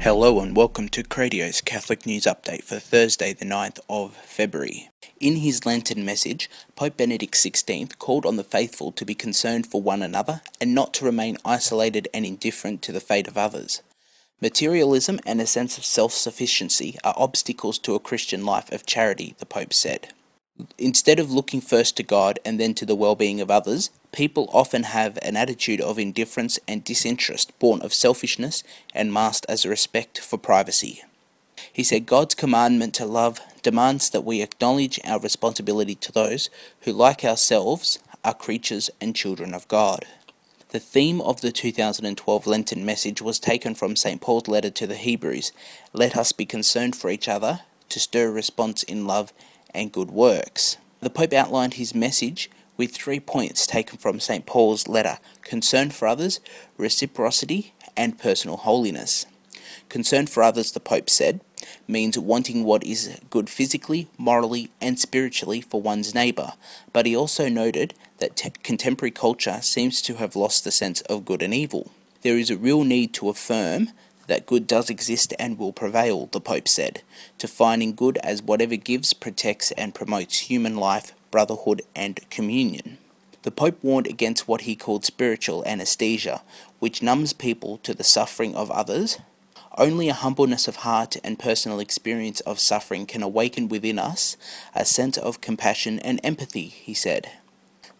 Hello and welcome to Cradio's Catholic News Update for Thursday, the 9th of February. In his Lenten message, Pope Benedict XVI called on the faithful to be concerned for one another and not to remain isolated and indifferent to the fate of others. Materialism and a sense of self sufficiency are obstacles to a Christian life of charity, the Pope said. Instead of looking first to God and then to the well being of others, people often have an attitude of indifference and disinterest born of selfishness and masked as a respect for privacy. He said God's commandment to love demands that we acknowledge our responsibility to those who, like ourselves, are creatures and children of God. The theme of the 2012 Lenten message was taken from St. Paul's letter to the Hebrews Let us be concerned for each other, to stir response in love and good works. The Pope outlined his message with three points taken from St. Paul's letter concern for others, reciprocity, and personal holiness. Concern for others, the Pope said, means wanting what is good physically, morally, and spiritually for one's neighbour, but he also noted that te- contemporary culture seems to have lost the sense of good and evil. There is a real need to affirm that good does exist and will prevail, the Pope said, defining good as whatever gives, protects, and promotes human life, brotherhood, and communion. The Pope warned against what he called spiritual anesthesia, which numbs people to the suffering of others. Only a humbleness of heart and personal experience of suffering can awaken within us a sense of compassion and empathy, he said.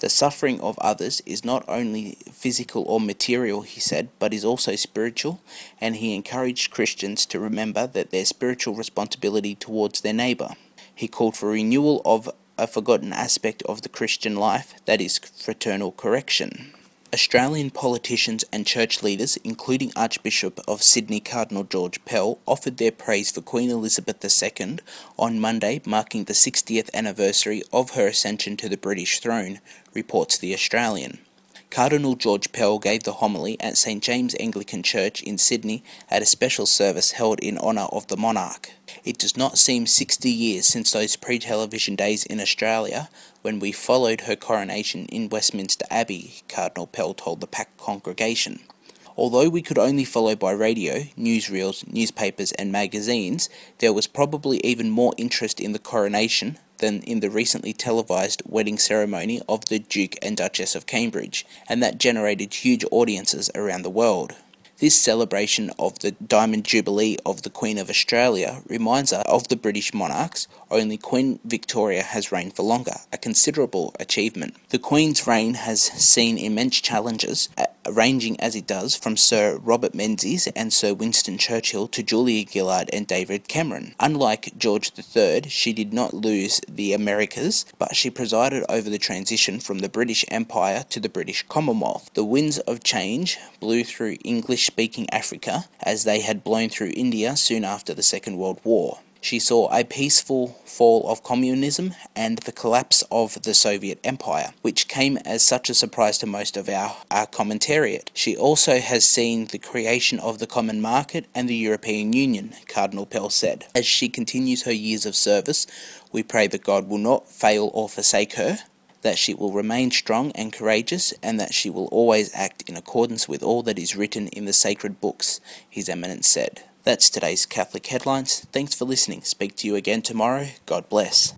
The suffering of others is not only physical or material, he said, but is also spiritual, and he encouraged Christians to remember that their spiritual responsibility towards their neighbour. He called for renewal of a forgotten aspect of the Christian life, that is, fraternal correction. Australian politicians and church leaders, including Archbishop of Sydney Cardinal George Pell, offered their praise for Queen Elizabeth II on Monday, marking the 60th anniversary of her ascension to the British throne, reports The Australian. Cardinal George Pell gave the homily at St James Anglican Church in Sydney at a special service held in honour of the monarch. It does not seem 60 years since those pre television days in Australia when we followed her coronation in Westminster Abbey, Cardinal Pell told the packed congregation. Although we could only follow by radio, newsreels, newspapers, and magazines, there was probably even more interest in the coronation than in the recently televised wedding ceremony of the Duke and Duchess of Cambridge, and that generated huge audiences around the world. This celebration of the Diamond Jubilee of the Queen of Australia reminds us of the British monarchs, only Queen Victoria has reigned for longer, a considerable achievement. The Queen's reign has seen immense challenges, ranging as it does from Sir Robert Menzies and Sir Winston Churchill to Julia Gillard and David Cameron. Unlike George III, she did not lose the Americas, but she presided over the transition from the British Empire to the British Commonwealth. The winds of change blew through English speaking Africa as they had blown through India soon after the Second World War. She saw a peaceful fall of communism and the collapse of the Soviet Empire, which came as such a surprise to most of our, our commentariat. She also has seen the creation of the common market and the European Union, Cardinal Pell said. As she continues her years of service, we pray that God will not fail or forsake her, that she will remain strong and courageous, and that she will always act in accordance with all that is written in the sacred books, His Eminence said. That's today's Catholic Headlines. Thanks for listening. Speak to you again tomorrow. God bless.